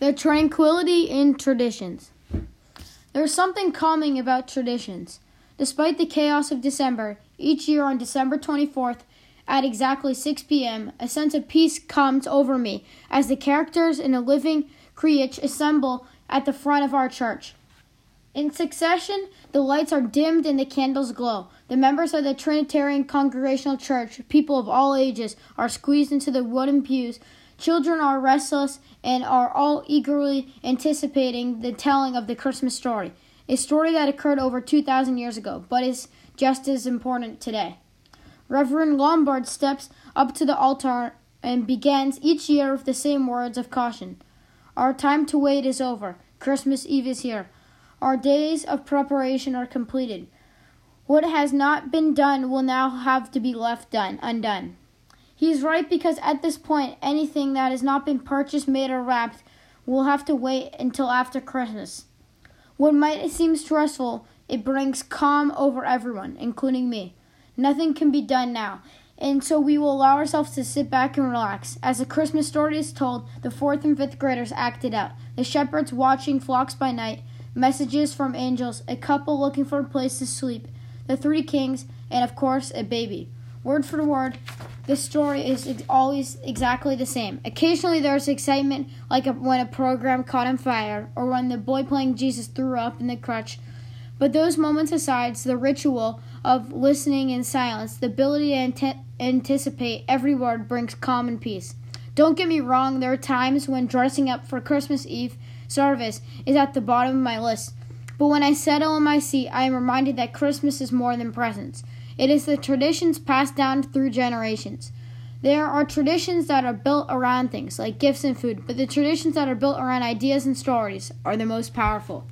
The tranquility in traditions. There's something calming about traditions. Despite the chaos of December, each year on December 24th at exactly 6 p.m., a sense of peace comes over me as the characters in a living creation assemble at the front of our church. In succession, the lights are dimmed and the candles glow. The members of the Trinitarian Congregational Church, people of all ages, are squeezed into the wooden pews Children are restless and are all eagerly anticipating the telling of the Christmas story, a story that occurred over 2,000 years ago, but is just as important today. Reverend Lombard steps up to the altar and begins each year with the same words of caution. Our time to wait is over. Christmas Eve is here. Our days of preparation are completed. What has not been done will now have to be left done undone. He is right because at this point, anything that has not been purchased, made, or wrapped will have to wait until after Christmas. What might seem stressful, it brings calm over everyone, including me. Nothing can be done now, and so we will allow ourselves to sit back and relax. As the Christmas story is told, the fourth and fifth graders acted out. The shepherds watching flocks by night, messages from angels, a couple looking for a place to sleep, the three kings, and of course, a baby. Word for word, this story is always exactly the same. Occasionally there's excitement, like when a program caught on fire, or when the boy playing Jesus threw up in the crutch. But those moments aside, the ritual of listening in silence, the ability to ante- anticipate every word brings calm and peace. Don't get me wrong, there are times when dressing up for Christmas Eve service is at the bottom of my list. But when I settle in my seat, I am reminded that Christmas is more than presents. It is the traditions passed down through generations. There are traditions that are built around things like gifts and food, but the traditions that are built around ideas and stories are the most powerful.